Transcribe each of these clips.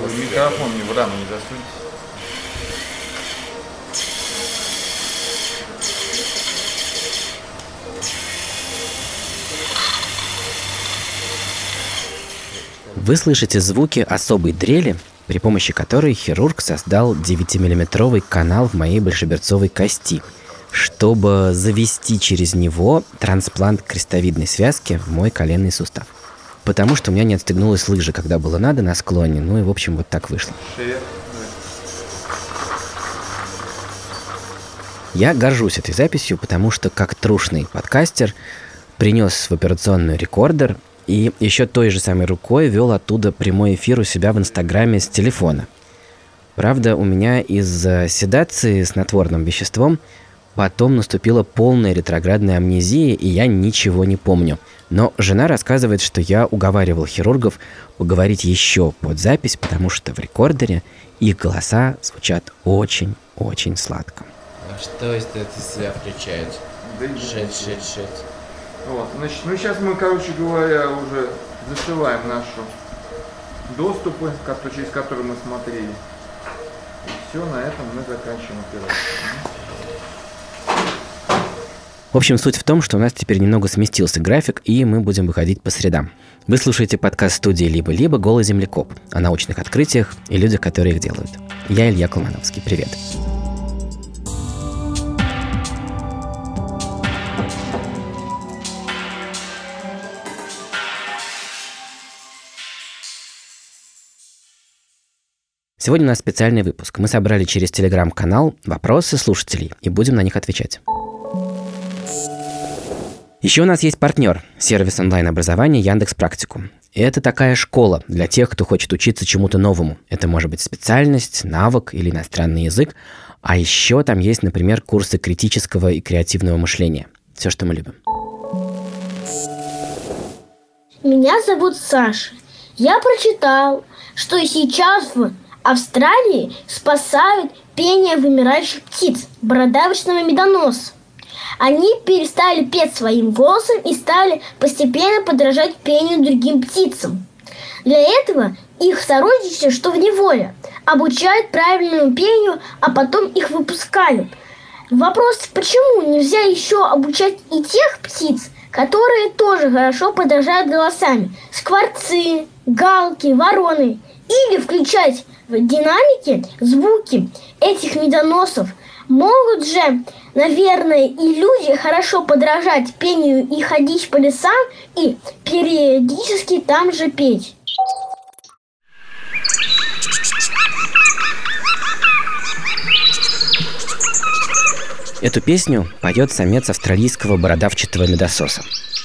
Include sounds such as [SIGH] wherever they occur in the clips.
Вы микрофон мне в рану не засуньте. Вы слышите звуки особой дрели, при помощи которой хирург создал 9-миллиметровый канал в моей большеберцовой кости, чтобы завести через него трансплант крестовидной связки в мой коленный сустав. Потому что у меня не отстегнулась лыжа, когда было надо на склоне. Ну и, в общем, вот так вышло. Я горжусь этой записью, потому что как трушный подкастер принес в операционную рекордер и еще той же самой рукой вел оттуда прямой эфир у себя в Инстаграме с телефона. Правда, у меня из-за седации с натворным веществом потом наступила полная ретроградная амнезия, и я ничего не помню. Но жена рассказывает, что я уговаривал хирургов поговорить еще под запись, потому что в рекордере их голоса звучат очень-очень сладко. А что это из себя включает? Да Шит, шит, шит. Вот, значит, ну сейчас мы, короче говоря, уже зашиваем наши доступы, через которые мы смотрели. И все, на этом мы заканчиваем операцию. В общем, суть в том, что у нас теперь немного сместился график, и мы будем выходить по средам. Вы слушаете подкаст студии «Либо-либо. Голый землекоп» о научных открытиях и людях, которые их делают. Я Илья Колмановский. Привет. Сегодня у нас специальный выпуск. Мы собрали через телеграм-канал вопросы слушателей и будем на них отвечать. Еще у нас есть партнер – сервис онлайн-образования Яндекс Практику. Это такая школа для тех, кто хочет учиться чему-то новому. Это может быть специальность, навык или иностранный язык. А еще там есть, например, курсы критического и креативного мышления. Все, что мы любим. Меня зовут Саша. Я прочитал, что сейчас в Австралии спасают пение вымирающих птиц бородавочного медоноса. Они перестали петь своим голосом и стали постепенно подражать пению другим птицам. Для этого их сородичи, что в неволе, обучают правильному пению, а потом их выпускают. Вопрос, почему нельзя еще обучать и тех птиц, которые тоже хорошо подражают голосами? Скворцы, галки, вороны. Или включать в динамике звуки этих медоносов. Могут же, наверное, и люди хорошо подражать пению и ходить по лесам и периодически там же петь. Эту песню поет самец австралийского бородавчатого медососа.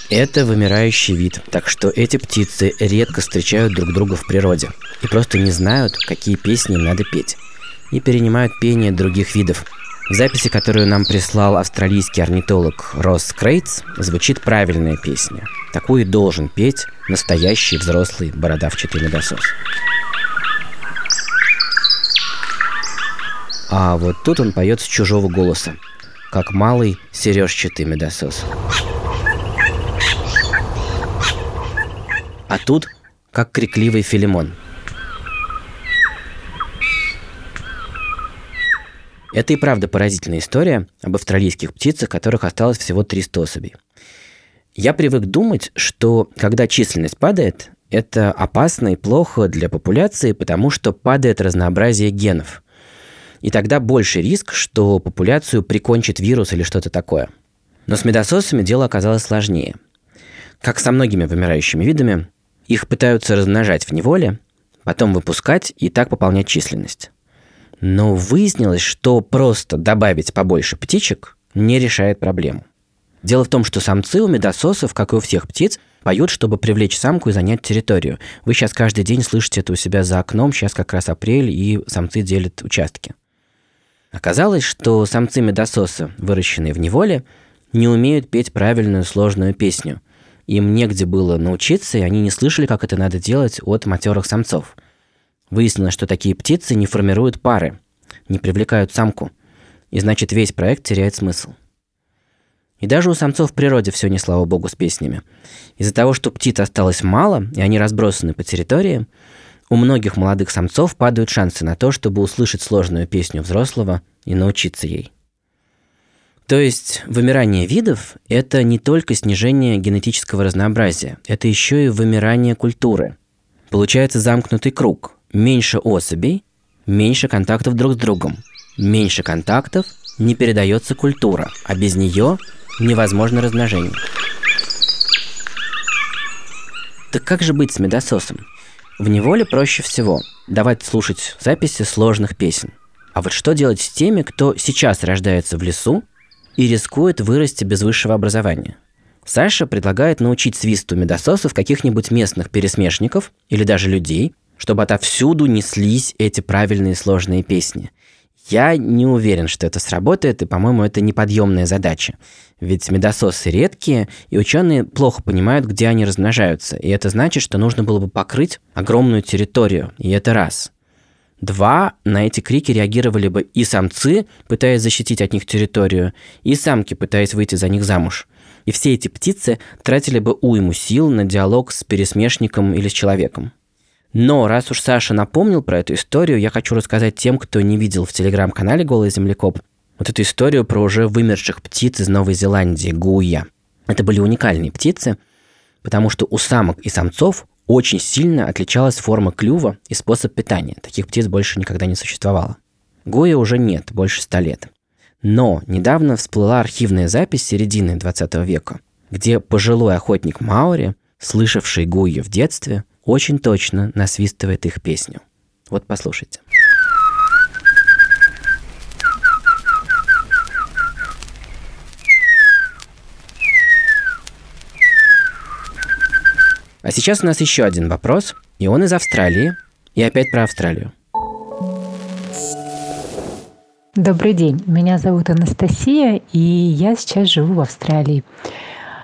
Это вымирающий вид, так что эти птицы редко встречают друг друга в природе и просто не знают, какие песни надо петь, и перенимают пение других видов. Записи, которую нам прислал австралийский орнитолог Росс Крейтс, звучит правильная песня. Такую должен петь настоящий взрослый бородавчатый медосос. А вот тут он поет с чужого голоса, как малый сережчатый медосос. А тут как крикливый филимон. Это и правда поразительная история об австралийских птицах, которых осталось всего 300 особей. Я привык думать, что когда численность падает, это опасно и плохо для популяции, потому что падает разнообразие генов. И тогда больше риск, что популяцию прикончит вирус или что-то такое. Но с медососами дело оказалось сложнее. Как со многими вымирающими видами, их пытаются размножать в неволе, потом выпускать и так пополнять численность. Но выяснилось, что просто добавить побольше птичек не решает проблему. Дело в том, что самцы у медососов, как и у всех птиц, поют, чтобы привлечь самку и занять территорию. Вы сейчас каждый день слышите это у себя за окном, сейчас как раз апрель, и самцы делят участки. Оказалось, что самцы медососа, выращенные в неволе, не умеют петь правильную сложную песню. Им негде было научиться, и они не слышали, как это надо делать от матерых самцов – Выяснилось, что такие птицы не формируют пары, не привлекают самку, и значит весь проект теряет смысл. И даже у самцов в природе все не слава богу с песнями. Из-за того, что птиц осталось мало, и они разбросаны по территории, у многих молодых самцов падают шансы на то, чтобы услышать сложную песню взрослого и научиться ей. То есть вымирание видов – это не только снижение генетического разнообразия, это еще и вымирание культуры. Получается замкнутый круг. Меньше особей, меньше контактов друг с другом. Меньше контактов – не передается культура, а без нее невозможно размножение. Так как же быть с медососом? В неволе проще всего давать слушать записи сложных песен. А вот что делать с теми, кто сейчас рождается в лесу и рискует вырасти без высшего образования? Саша предлагает научить свисту медососов каких-нибудь местных пересмешников или даже людей, чтобы отовсюду неслись эти правильные сложные песни. Я не уверен, что это сработает, и, по-моему, это неподъемная задача. Ведь медососы редкие, и ученые плохо понимают, где они размножаются. И это значит, что нужно было бы покрыть огромную территорию. И это раз. Два, на эти крики реагировали бы и самцы, пытаясь защитить от них территорию, и самки, пытаясь выйти за них замуж. И все эти птицы тратили бы уйму сил на диалог с пересмешником или с человеком. Но раз уж Саша напомнил про эту историю, я хочу рассказать тем, кто не видел в телеграм-канале «Голый землекоп», вот эту историю про уже вымерших птиц из Новой Зеландии, гуя. Это были уникальные птицы, потому что у самок и самцов очень сильно отличалась форма клюва и способ питания. Таких птиц больше никогда не существовало. Гуя уже нет, больше ста лет. Но недавно всплыла архивная запись середины 20 века, где пожилой охотник Маури, слышавший Гуя в детстве, очень точно насвистывает их песню. Вот послушайте. А сейчас у нас еще один вопрос, и он из Австралии, и опять про Австралию. Добрый день, меня зовут Анастасия, и я сейчас живу в Австралии.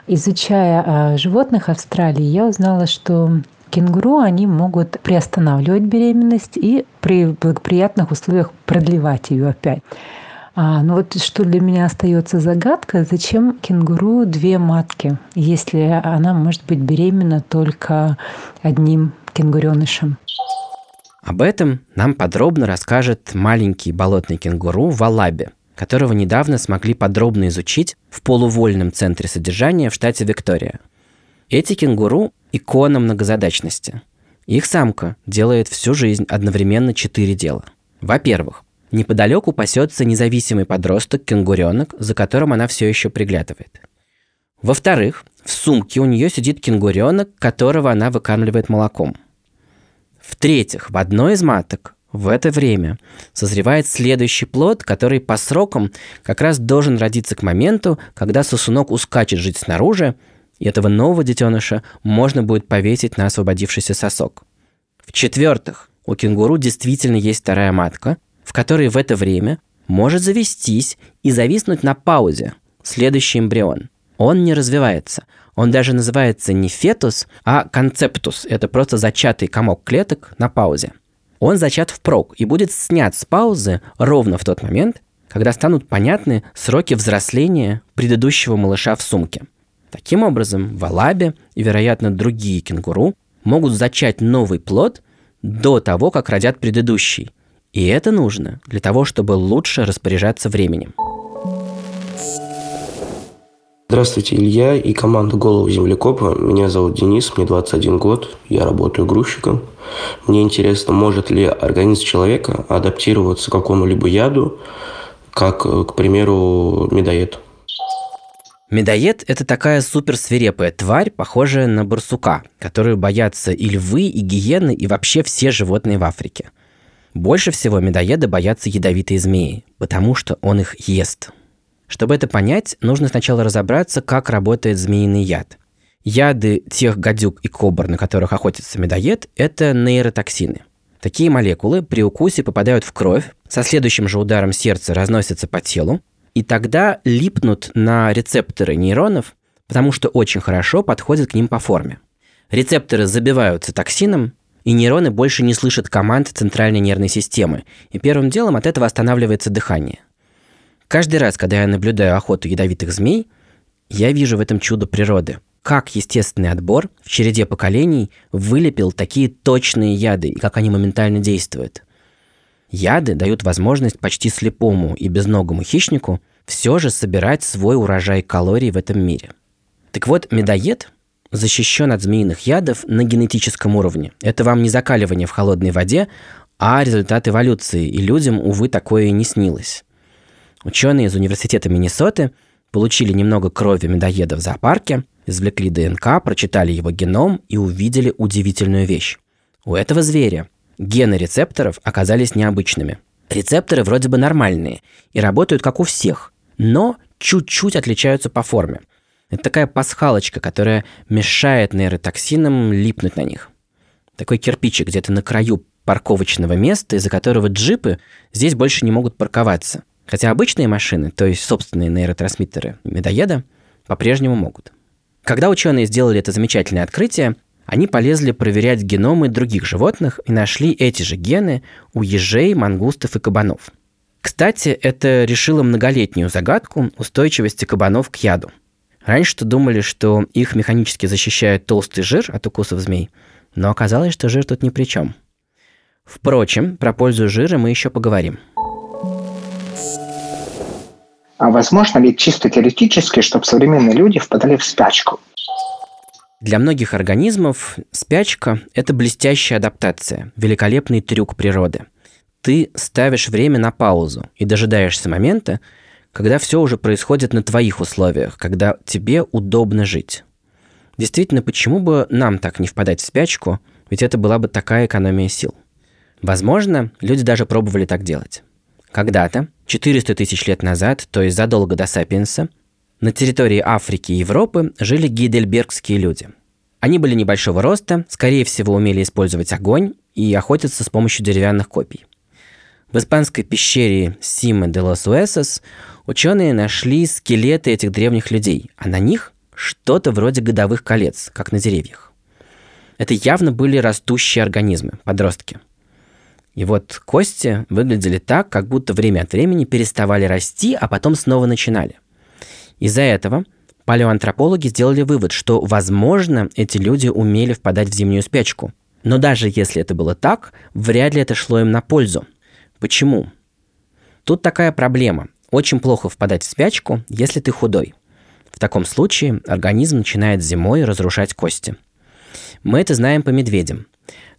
Изучая э, животных Австралии, я узнала, что кенгуру они могут приостанавливать беременность и при благоприятных условиях продлевать ее опять. А, ну вот что для меня остается загадка, зачем кенгуру две матки, если она может быть беременна только одним кенгуренышем? Об этом нам подробно расскажет маленький болотный кенгуру Валаби, которого недавно смогли подробно изучить в полувольном центре содержания в штате Виктория. Эти кенгуру икона многозадачности. Их самка делает всю жизнь одновременно четыре дела. Во-первых, неподалеку пасется независимый подросток кенгуренок, за которым она все еще приглядывает. Во-вторых, в сумке у нее сидит кенгуренок, которого она выкармливает молоком. В-третьих, в одной из маток в это время созревает следующий плод, который по срокам как раз должен родиться к моменту, когда сосунок ускачет жить снаружи, и этого нового детеныша можно будет повесить на освободившийся сосок. В-четвертых, у кенгуру действительно есть вторая матка, в которой в это время может завестись и зависнуть на паузе следующий эмбрион. Он не развивается. Он даже называется не фетус, а концептус. Это просто зачатый комок клеток на паузе. Он зачат впрок и будет снят с паузы ровно в тот момент, когда станут понятны сроки взросления предыдущего малыша в сумке – Таким образом, валаби и, вероятно, другие кенгуру могут зачать новый плод до того, как родят предыдущий. И это нужно для того, чтобы лучше распоряжаться временем. Здравствуйте, Илья и команда «Голову землекопа». Меня зовут Денис, мне 21 год, я работаю грузчиком. Мне интересно, может ли организм человека адаптироваться к какому-либо яду, как, к примеру, медоед. Медоед – это такая суперсвирепая тварь, похожая на барсука, которую боятся и львы, и гиены, и вообще все животные в Африке. Больше всего медоеда боятся ядовитые змеи, потому что он их ест. Чтобы это понять, нужно сначала разобраться, как работает змеиный яд. Яды тех гадюк и кобр, на которых охотится медоед, это нейротоксины. Такие молекулы при укусе попадают в кровь, со следующим же ударом сердца разносятся по телу, и тогда липнут на рецепторы нейронов, потому что очень хорошо подходят к ним по форме. Рецепторы забиваются токсином, и нейроны больше не слышат команд центральной нервной системы, и первым делом от этого останавливается дыхание. Каждый раз, когда я наблюдаю охоту ядовитых змей, я вижу в этом чудо природы. как естественный отбор в череде поколений вылепил такие точные яды и как они моментально действуют. Яды дают возможность почти слепому и безногому хищнику все же собирать свой урожай калорий в этом мире. Так вот, медоед защищен от змеиных ядов на генетическом уровне. Это вам не закаливание в холодной воде, а результат эволюции, и людям, увы, такое не снилось. Ученые из Университета Миннесоты получили немного крови медоеда в зоопарке, извлекли ДНК, прочитали его геном и увидели удивительную вещь. У этого зверя гены рецепторов оказались необычными. Рецепторы вроде бы нормальные и работают как у всех, но чуть-чуть отличаются по форме. Это такая пасхалочка, которая мешает нейротоксинам липнуть на них. Такой кирпичик где-то на краю парковочного места, из-за которого джипы здесь больше не могут парковаться – Хотя обычные машины, то есть собственные нейротрансмиттеры медоеда, по-прежнему могут. Когда ученые сделали это замечательное открытие, они полезли проверять геномы других животных и нашли эти же гены у ежей, мангустов и кабанов. Кстати, это решило многолетнюю загадку устойчивости кабанов к яду. Раньше-то думали, что их механически защищает толстый жир от укусов змей, но оказалось, что жир тут ни при чем. Впрочем, про пользу жира мы еще поговорим – а возможно ли чисто теоретически, чтобы современные люди впадали в спячку? Для многих организмов спячка – это блестящая адаптация, великолепный трюк природы. Ты ставишь время на паузу и дожидаешься момента, когда все уже происходит на твоих условиях, когда тебе удобно жить. Действительно, почему бы нам так не впадать в спячку, ведь это была бы такая экономия сил. Возможно, люди даже пробовали так делать. Когда-то, 400 тысяч лет назад, то есть задолго до Сапиенса, на территории Африки и Европы жили гейдельбергские люди. Они были небольшого роста, скорее всего умели использовать огонь и охотиться с помощью деревянных копий. В испанской пещере Сима де лос Уэсос ученые нашли скелеты этих древних людей, а на них что-то вроде годовых колец, как на деревьях. Это явно были растущие организмы, подростки – и вот кости выглядели так, как будто время от времени переставали расти, а потом снова начинали. Из-за этого палеоантропологи сделали вывод, что, возможно, эти люди умели впадать в зимнюю спячку. Но даже если это было так, вряд ли это шло им на пользу. Почему? Тут такая проблема. Очень плохо впадать в спячку, если ты худой. В таком случае организм начинает зимой разрушать кости. Мы это знаем по медведям.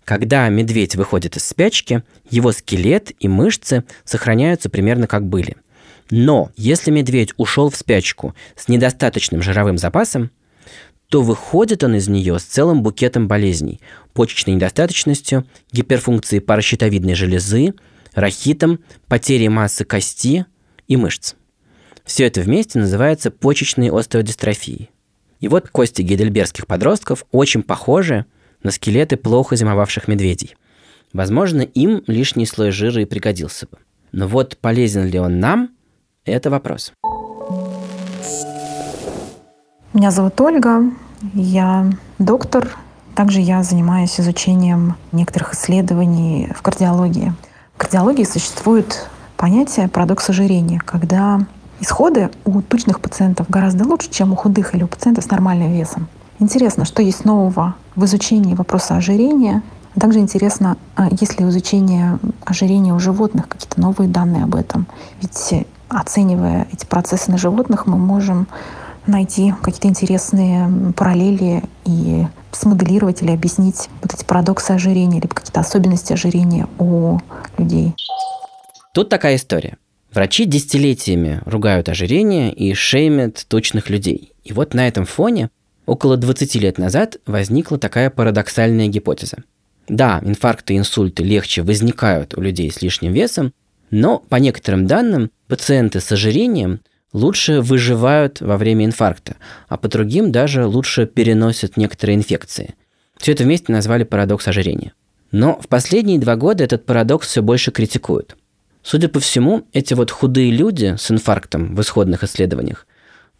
Когда медведь выходит из спячки, его скелет и мышцы сохраняются примерно как были. Но если медведь ушел в спячку с недостаточным жировым запасом, то выходит он из нее с целым букетом болезней, почечной недостаточностью, гиперфункцией паращитовидной железы, рахитом, потерей массы кости и мышц. Все это вместе называется почечной остеодистрофией. И вот кости гейдельбергских подростков очень похожи на скелеты плохо зимовавших медведей. Возможно, им лишний слой жира и пригодился бы. Но вот полезен ли он нам – это вопрос. Меня зовут Ольга, я доктор. Также я занимаюсь изучением некоторых исследований в кардиологии. В кардиологии существует понятие парадокс ожирения, когда исходы у тучных пациентов гораздо лучше, чем у худых или у пациентов с нормальным весом. Интересно, что есть нового в изучении вопроса ожирения. Также интересно, а есть ли у изучения ожирения у животных какие-то новые данные об этом. Ведь оценивая эти процессы на животных, мы можем найти какие-то интересные параллели и смоделировать или объяснить вот эти парадоксы ожирения, либо какие-то особенности ожирения у людей. Тут такая история. Врачи десятилетиями ругают ожирение и шеймят точных людей. И вот на этом фоне Около 20 лет назад возникла такая парадоксальная гипотеза. Да, инфаркты и инсульты легче возникают у людей с лишним весом, но по некоторым данным пациенты с ожирением лучше выживают во время инфаркта, а по другим даже лучше переносят некоторые инфекции. Все это вместе назвали парадокс ожирения. Но в последние два года этот парадокс все больше критикуют. Судя по всему, эти вот худые люди с инфарктом в исходных исследованиях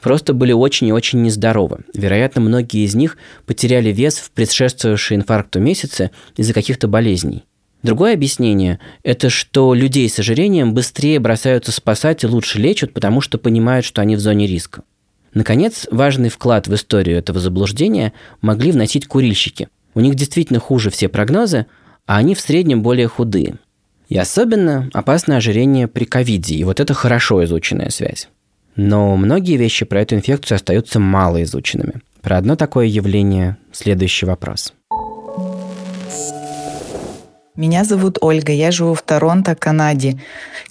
просто были очень и очень нездоровы. Вероятно, многие из них потеряли вес в предшествовавшие инфаркту месяцы из-за каких-то болезней. Другое объяснение – это что людей с ожирением быстрее бросаются спасать и лучше лечат, потому что понимают, что они в зоне риска. Наконец, важный вклад в историю этого заблуждения могли вносить курильщики. У них действительно хуже все прогнозы, а они в среднем более худые. И особенно опасно ожирение при ковиде, и вот это хорошо изученная связь. Но многие вещи про эту инфекцию остаются мало изученными. Про одно такое явление следующий вопрос. Меня зовут Ольга, я живу в Торонто, Канаде.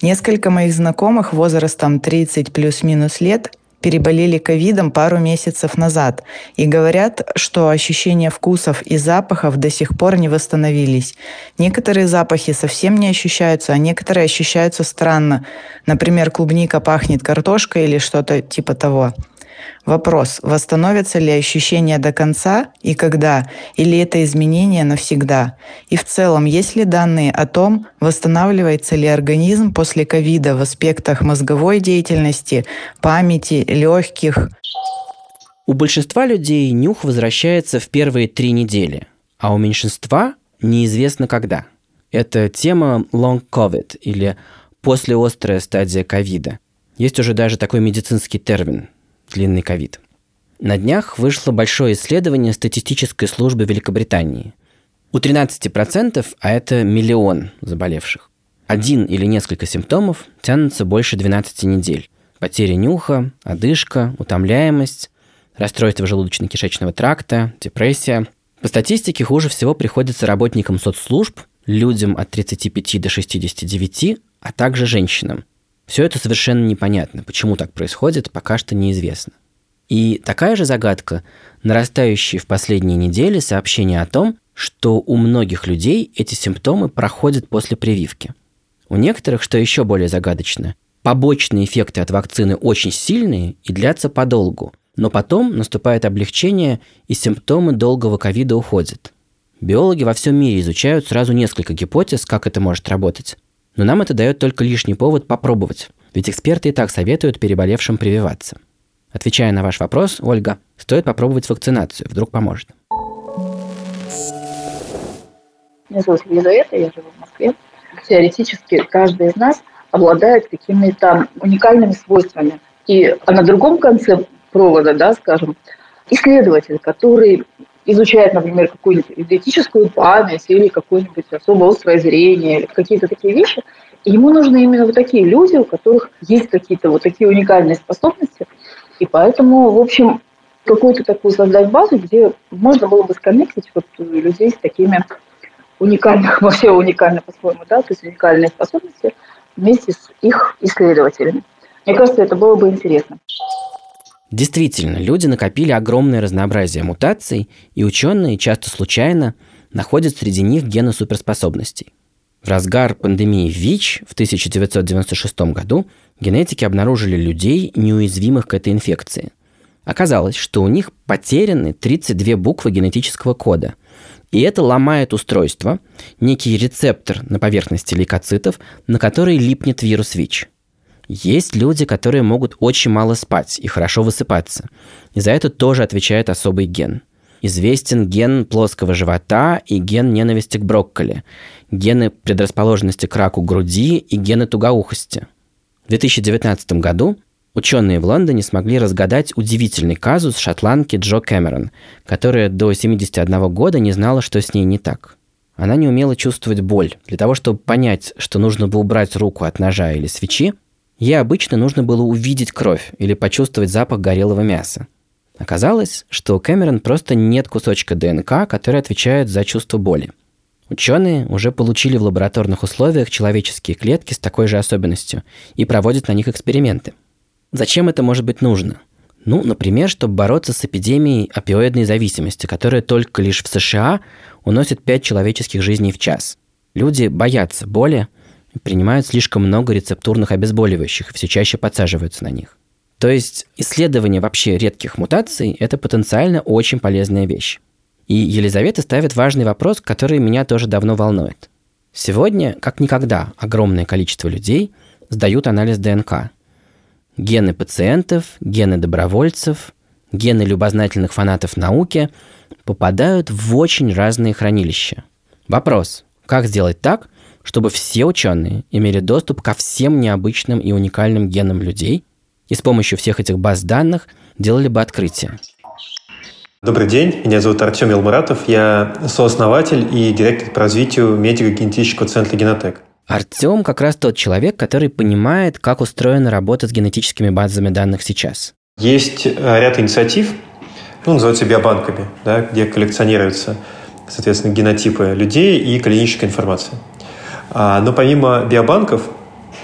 Несколько моих знакомых возрастом 30 плюс-минус лет переболели ковидом пару месяцев назад и говорят, что ощущения вкусов и запахов до сих пор не восстановились. Некоторые запахи совсем не ощущаются, а некоторые ощущаются странно. Например, клубника пахнет картошкой или что-то типа того. Вопрос, восстановятся ли ощущения до конца и когда, или это изменение навсегда? И в целом, есть ли данные о том, восстанавливается ли организм после ковида в аспектах мозговой деятельности, памяти, легких? У большинства людей нюх возвращается в первые три недели, а у меньшинства неизвестно когда. Это тема long COVID или послеострая стадия ковида. Есть уже даже такой медицинский термин длинный ковид. На днях вышло большое исследование статистической службы Великобритании. У 13%, а это миллион заболевших, один или несколько симптомов тянутся больше 12 недель. Потеря нюха, одышка, утомляемость, расстройство желудочно-кишечного тракта, депрессия. По статистике хуже всего приходится работникам соцслужб, людям от 35 до 69, а также женщинам – все это совершенно непонятно. Почему так происходит, пока что неизвестно. И такая же загадка – нарастающие в последние недели сообщения о том, что у многих людей эти симптомы проходят после прививки. У некоторых, что еще более загадочно, побочные эффекты от вакцины очень сильные и длятся подолгу, но потом наступает облегчение и симптомы долгого ковида уходят. Биологи во всем мире изучают сразу несколько гипотез, как это может работать. Но нам это дает только лишний повод попробовать, ведь эксперты и так советуют переболевшим прививаться. Отвечая на ваш вопрос, Ольга, стоит попробовать вакцинацию, вдруг поможет. Меня зовут Елизавета, я живу в Москве. Теоретически каждый из нас обладает какими-то уникальными свойствами. И на другом конце провода, да, скажем, исследователь, который изучает, например, какую-нибудь эдетическую память или какое-нибудь особо острое зрение, какие-то такие вещи, и ему нужны именно вот такие люди, у которых есть какие-то вот такие уникальные способности. И поэтому, в общем, какую-то такую создать базу, где можно было бы сконнектить вот людей с такими уникальными, [LAUGHS] во все уникально по-своему, да, то есть уникальные способности вместе с их исследователями. Мне кажется, это было бы интересно. Действительно, люди накопили огромное разнообразие мутаций, и ученые часто случайно находят среди них гены суперспособностей. В разгар пандемии ВИЧ в 1996 году генетики обнаружили людей, неуязвимых к этой инфекции. Оказалось, что у них потеряны 32 буквы генетического кода. И это ломает устройство, некий рецептор на поверхности лейкоцитов, на который липнет вирус ВИЧ – есть люди, которые могут очень мало спать и хорошо высыпаться. И за это тоже отвечает особый ген. Известен ген плоского живота и ген ненависти к брокколи, гены предрасположенности к раку груди и гены тугоухости. В 2019 году ученые в Лондоне смогли разгадать удивительный казус шотландки Джо Кэмерон, которая до 71 года не знала, что с ней не так. Она не умела чувствовать боль. Для того, чтобы понять, что нужно бы убрать руку от ножа или свечи, Ей обычно нужно было увидеть кровь или почувствовать запах горелого мяса. Оказалось, что у Кэмерон просто нет кусочка ДНК, который отвечает за чувство боли. Ученые уже получили в лабораторных условиях человеческие клетки с такой же особенностью и проводят на них эксперименты. Зачем это может быть нужно? Ну, например, чтобы бороться с эпидемией опиоидной зависимости, которая только лишь в США уносит 5 человеческих жизней в час. Люди боятся боли, принимают слишком много рецептурных обезболивающих и все чаще подсаживаются на них. То есть исследование вообще редких мутаций – это потенциально очень полезная вещь. И Елизавета ставит важный вопрос, который меня тоже давно волнует. Сегодня, как никогда, огромное количество людей сдают анализ ДНК. Гены пациентов, гены добровольцев, гены любознательных фанатов науки попадают в очень разные хранилища. Вопрос, как сделать так, чтобы все ученые имели доступ ко всем необычным и уникальным генам людей и с помощью всех этих баз данных делали бы открытия. Добрый день, меня зовут Артем Елмуратов, я сооснователь и директор по развитию медико-генетического центра «Генотек». Артем как раз тот человек, который понимает, как устроена работа с генетическими базами данных сейчас. Есть э, ряд инициатив, ну, называются биобанками, да, где коллекционируются, соответственно, генотипы людей и клиническая информация. А, но помимо биобанков,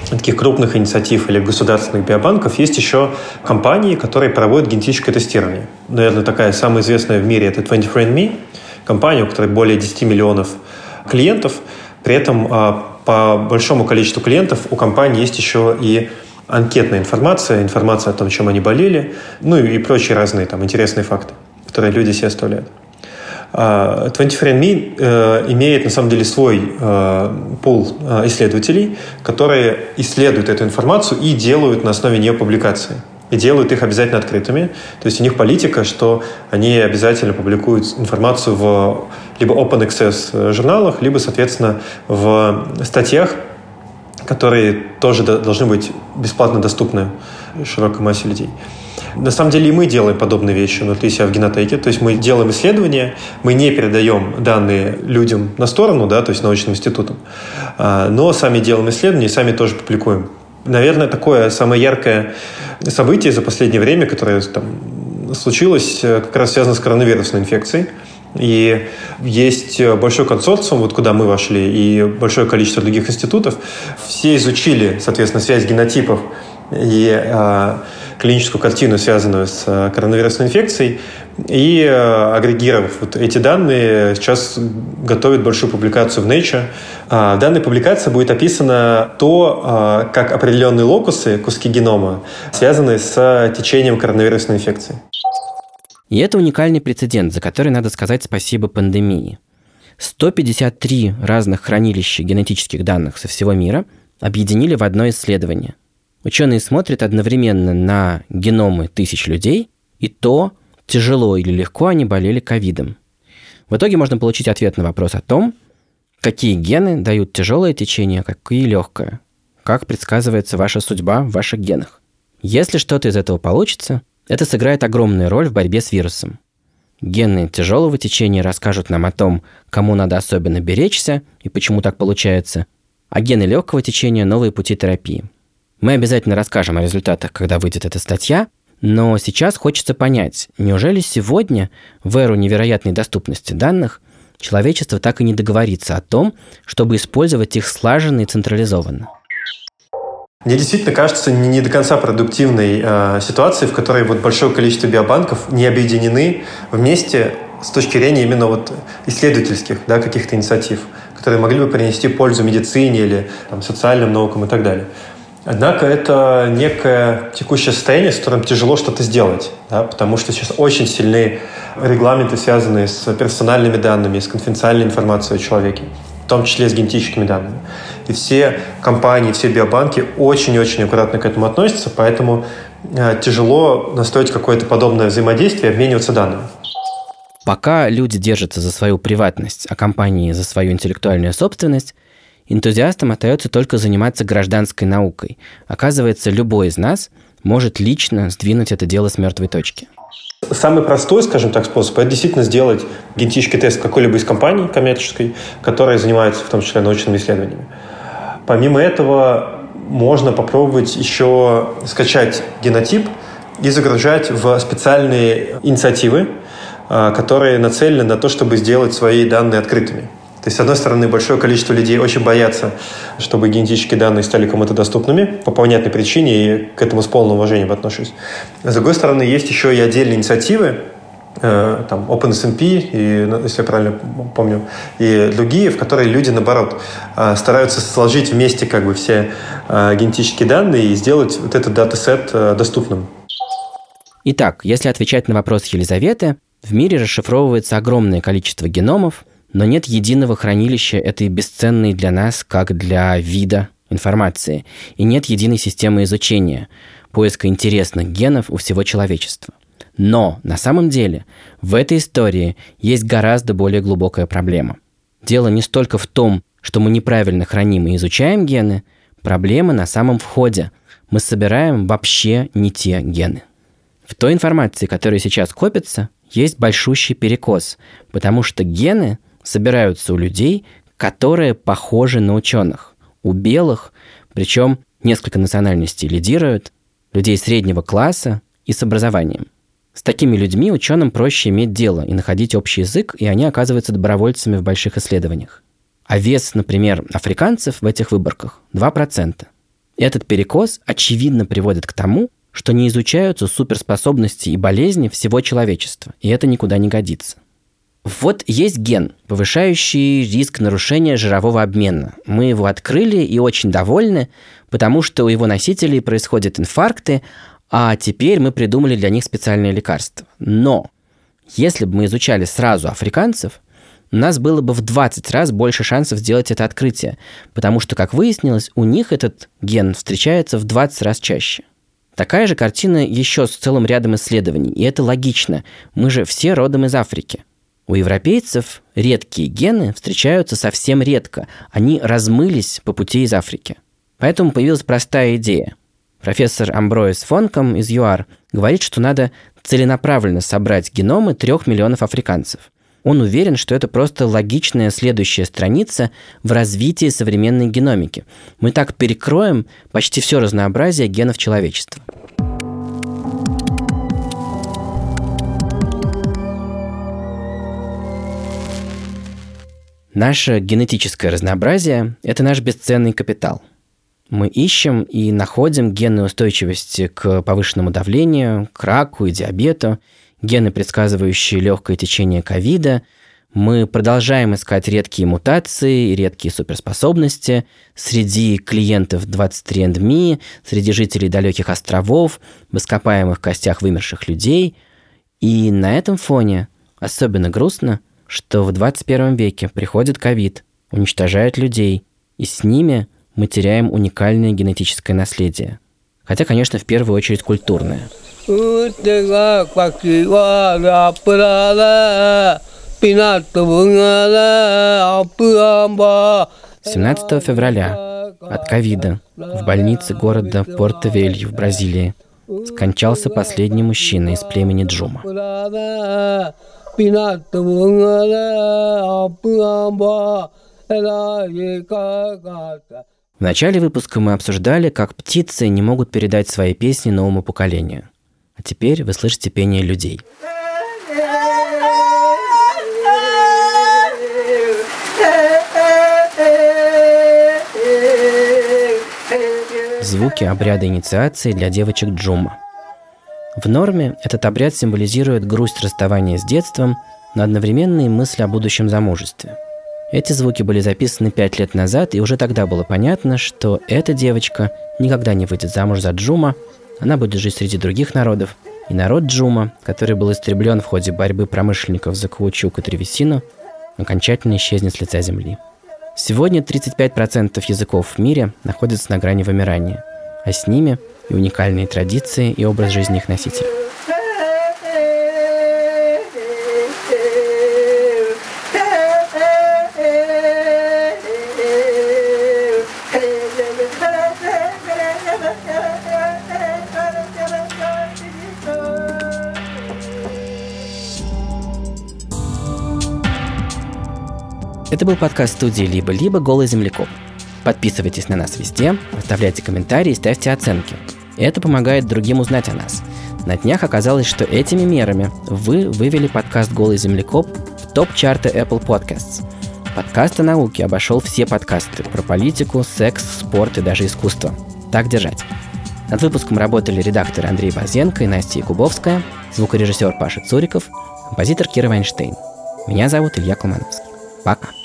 таких крупных инициатив или государственных биобанков есть еще компании, которые проводят генетическое тестирование. Наверное, такая самая известная в мире – это 23andMe, компания, у которой более 10 миллионов клиентов. При этом а, по большому количеству клиентов у компании есть еще и анкетная информация, информация о том, чем они болели, ну и прочие разные там интересные факты, которые люди себе оставляют. 23andMe а, э, имеет на самом деле свой э, пул э, исследователей, которые исследуют эту информацию и делают на основе нее публикации. И делают их обязательно открытыми. То есть у них политика, что они обязательно публикуют информацию в либо open access журналах, либо, соответственно, в статьях, которые тоже должны быть бесплатно доступны широкой массе людей. На самом деле и мы делаем подобные вещи внутри себя в генотеке. То есть мы делаем исследования, мы не передаем данные людям на сторону, да, то есть научным институтам, а, но сами делаем исследования и сами тоже публикуем. Наверное, такое самое яркое событие за последнее время, которое там, случилось, э, как раз связано с коронавирусной инфекцией. И есть большой консорциум, вот куда мы вошли, и большое количество других институтов. Все изучили, соответственно, связь генотипов и э, клиническую картину, связанную с э, коронавирусной инфекцией, и э, агрегировав вот эти данные, сейчас готовят большую публикацию в Nature. А, в данной публикации будет описано то, а, как определенные локусы, куски генома, связаны с течением коронавирусной инфекции. И это уникальный прецедент, за который надо сказать спасибо пандемии. 153 разных хранилища генетических данных со всего мира объединили в одно исследование. Ученые смотрят одновременно на геномы тысяч людей и то, тяжело или легко они болели ковидом. В итоге можно получить ответ на вопрос о том, какие гены дают тяжелое течение, а какие легкое, как предсказывается ваша судьба в ваших генах. Если что-то из этого получится, это сыграет огромную роль в борьбе с вирусом. Гены тяжелого течения расскажут нам о том, кому надо особенно беречься и почему так получается, а гены легкого течения – новые пути терапии – мы обязательно расскажем о результатах, когда выйдет эта статья, но сейчас хочется понять, неужели сегодня, в эру невероятной доступности данных, человечество так и не договорится о том, чтобы использовать их слаженно и централизованно? Мне действительно кажется не, до конца продуктивной э, ситуации, в которой вот большое количество биобанков не объединены вместе с точки зрения именно вот исследовательских да, каких-то инициатив, которые могли бы принести пользу медицине или там, социальным наукам и так далее. Однако это некое текущее состояние, с которым тяжело что-то сделать, да, потому что сейчас очень сильны регламенты, связанные с персональными данными, с конфиденциальной информацией о человеке, в том числе с генетическими данными. И все компании, все биобанки очень-очень аккуратно к этому относятся, поэтому э, тяжело настроить какое-то подобное взаимодействие, обмениваться данными. Пока люди держатся за свою приватность, а компании за свою интеллектуальную собственность, Энтузиастам остается только заниматься гражданской наукой. Оказывается, любой из нас может лично сдвинуть это дело с мертвой точки. Самый простой, скажем так, способ – это действительно сделать генетический тест какой-либо из компаний коммерческой, которая занимается в том числе научными исследованиями. Помимо этого, можно попробовать еще скачать генотип и загружать в специальные инициативы, а, которые нацелены на то, чтобы сделать свои данные открытыми. То есть, с одной стороны, большое количество людей очень боятся, чтобы генетические данные стали кому-то доступными по понятной причине, и к этому с полным уважением отношусь. С другой стороны, есть еще и отдельные инициативы, э, там OpenSMP, и, ну, если я правильно помню, и другие, в которые люди, наоборот, э, стараются сложить вместе как бы все э, генетические данные и сделать вот этот датасет доступным. Итак, если отвечать на вопрос Елизаветы, в мире расшифровывается огромное количество геномов, но нет единого хранилища этой бесценной для нас, как для вида, информации, и нет единой системы изучения, поиска интересных генов у всего человечества. Но на самом деле в этой истории есть гораздо более глубокая проблема. Дело не столько в том, что мы неправильно храним и изучаем гены, проблема на самом входе. мы собираем вообще не те гены. В той информации, которая сейчас копится, есть большущий перекос, потому что гены собираются у людей, которые похожи на ученых. У белых, причем несколько национальностей лидируют, людей среднего класса и с образованием. С такими людьми ученым проще иметь дело и находить общий язык, и они оказываются добровольцами в больших исследованиях. А вес, например, африканцев в этих выборках 2%. Этот перекос очевидно приводит к тому, что не изучаются суперспособности и болезни всего человечества, и это никуда не годится. Вот есть ген, повышающий риск нарушения жирового обмена. Мы его открыли и очень довольны, потому что у его носителей происходят инфаркты, а теперь мы придумали для них специальные лекарства. Но если бы мы изучали сразу африканцев, у нас было бы в 20 раз больше шансов сделать это открытие, потому что, как выяснилось, у них этот ген встречается в 20 раз чаще. Такая же картина еще с целым рядом исследований, и это логично. Мы же все родом из Африки. У европейцев редкие гены встречаются совсем редко. Они размылись по пути из Африки. Поэтому появилась простая идея. Профессор Амброис Фонком из ЮАР говорит, что надо целенаправленно собрать геномы трех миллионов африканцев – он уверен, что это просто логичная следующая страница в развитии современной геномики. Мы так перекроем почти все разнообразие генов человечества. Наше генетическое разнообразие – это наш бесценный капитал. Мы ищем и находим гены устойчивости к повышенному давлению, к раку и диабету – гены, предсказывающие легкое течение ковида. Мы продолжаем искать редкие мутации и редкие суперспособности среди клиентов 23andMe, среди жителей далеких островов, в ископаемых костях вымерших людей. И на этом фоне особенно грустно, что в 21 веке приходит ковид, уничтожает людей, и с ними мы теряем уникальное генетическое наследие. Хотя, конечно, в первую очередь культурное – 17 февраля от ковида в больнице города Порто-Велью в Бразилии скончался последний мужчина из племени Джума. В начале выпуска мы обсуждали, как птицы не могут передать свои песни новому поколению – а теперь вы слышите пение людей. Звуки обряда инициации для девочек Джума. В норме этот обряд символизирует грусть расставания с детством, но одновременно и мысль о будущем замужестве. Эти звуки были записаны пять лет назад, и уже тогда было понятно, что эта девочка никогда не выйдет замуж за Джума, она будет жить среди других народов, и народ Джума, который был истреблен в ходе борьбы промышленников за каучук и древесину, окончательно исчезнет с лица земли. Сегодня 35% языков в мире находятся на грани вымирания, а с ними и уникальные традиции и образ жизни их носителей. Это был подкаст студии «Либо-либо. Голый землекоп». Подписывайтесь на нас везде, оставляйте комментарии и ставьте оценки. Это помогает другим узнать о нас. На днях оказалось, что этими мерами вы вывели подкаст «Голый землекоп» в топ-чарты Apple Podcasts. Подкаст о науке обошел все подкасты про политику, секс, спорт и даже искусство. Так держать. Над выпуском работали редакторы Андрей Базенко и Настя Якубовская, звукорежиссер Паша Цуриков, композитор Кира Вайнштейн. Меня зовут Илья Колмановский. Пока.